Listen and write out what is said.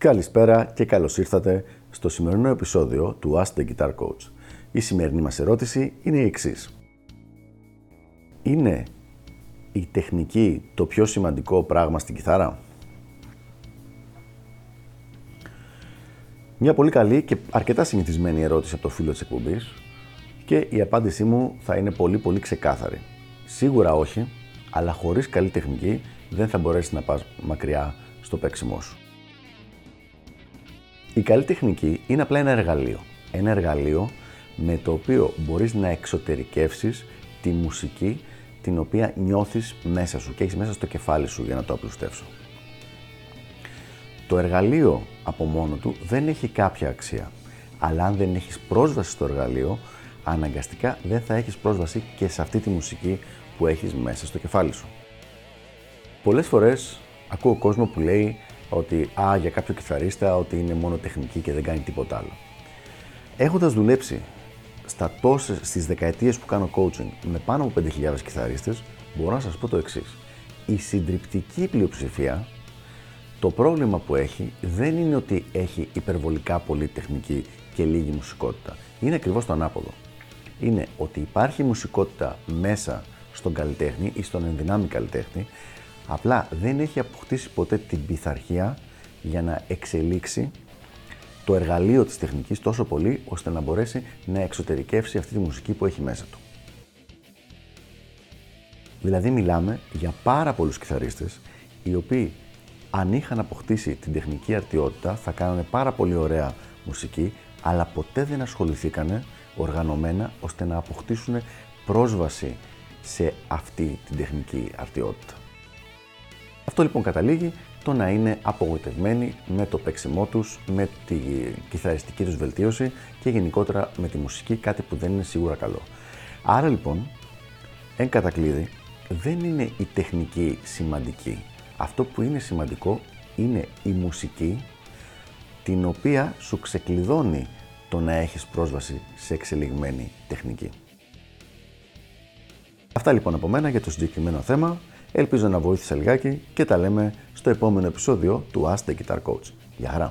Καλησπέρα και καλώς ήρθατε στο σημερινό επεισόδιο του Ask the Guitar Coach. Η σημερινή μας ερώτηση είναι η εξής. Είναι η τεχνική το πιο σημαντικό πράγμα στην κιθάρα; Μια πολύ καλή και αρκετά συνηθισμένη ερώτηση από το φίλο της εκπομπής και η απάντησή μου θα είναι πολύ πολύ ξεκάθαρη. Σίγουρα όχι, αλλά χωρίς καλή τεχνική δεν θα μπορέσεις να πας μακριά στο παίξιμό σου. Η καλή τεχνική είναι απλά ένα εργαλείο. Ένα εργαλείο με το οποίο μπορείς να εξωτερικεύσεις τη μουσική την οποία νιώθεις μέσα σου και έχεις μέσα στο κεφάλι σου για να το απλουστεύσω. Το εργαλείο από μόνο του δεν έχει κάποια αξία, αλλά αν δεν έχεις πρόσβαση στο εργαλείο, αναγκαστικά δεν θα έχεις πρόσβαση και σε αυτή τη μουσική που έχεις μέσα στο κεφάλι σου. Πολλές φορές ακούω κόσμο που λέει ότι α, για κάποιο κιθαρίστα ότι είναι μόνο τεχνική και δεν κάνει τίποτα άλλο. Έχοντας δουλέψει στα τόσες, στις δεκαετίες που κάνω coaching με πάνω από 5.000 κιθαρίστες, μπορώ να σας πω το εξής. Η συντριπτική πλειοψηφία, το πρόβλημα που έχει δεν είναι ότι έχει υπερβολικά πολύ τεχνική και λίγη μουσικότητα. Είναι ακριβώς το ανάποδο. Είναι ότι υπάρχει μουσικότητα μέσα στον καλλιτέχνη ή στον ενδυνάμει καλλιτέχνη, απλά δεν έχει αποκτήσει ποτέ την πειθαρχία για να εξελίξει το εργαλείο της τεχνικής τόσο πολύ ώστε να μπορέσει να εξωτερικεύσει αυτή τη μουσική που έχει μέσα του. Δηλαδή μιλάμε για πάρα πολλούς κιθαρίστες οι οποίοι αν είχαν αποκτήσει την τεχνική αρτιότητα θα κάνανε πάρα πολύ ωραία μουσική αλλά ποτέ δεν ασχοληθήκανε οργανωμένα ώστε να αποκτήσουν πρόσβαση σε αυτή την τεχνική αρτιότητα. Αυτό λοιπόν καταλήγει το να είναι απογοητευμένοι με το παίξιμό τους, με τη κιθαριστική τους βελτίωση και γενικότερα με τη μουσική, κάτι που δεν είναι σίγουρα καλό. Άρα λοιπόν, εν κατακλείδη, δεν είναι η τεχνική σημαντική. Αυτό που είναι σημαντικό είναι η μουσική την οποία σου ξεκλειδώνει το να έχεις πρόσβαση σε εξελιγμένη τεχνική. Αυτά λοιπόν από μένα για το συγκεκριμένο θέμα. Ελπίζω να βοήθησα λιγάκι και τα λέμε στο επόμενο επεισόδιο του Ask the Guitar Coach. Γεια χαρά!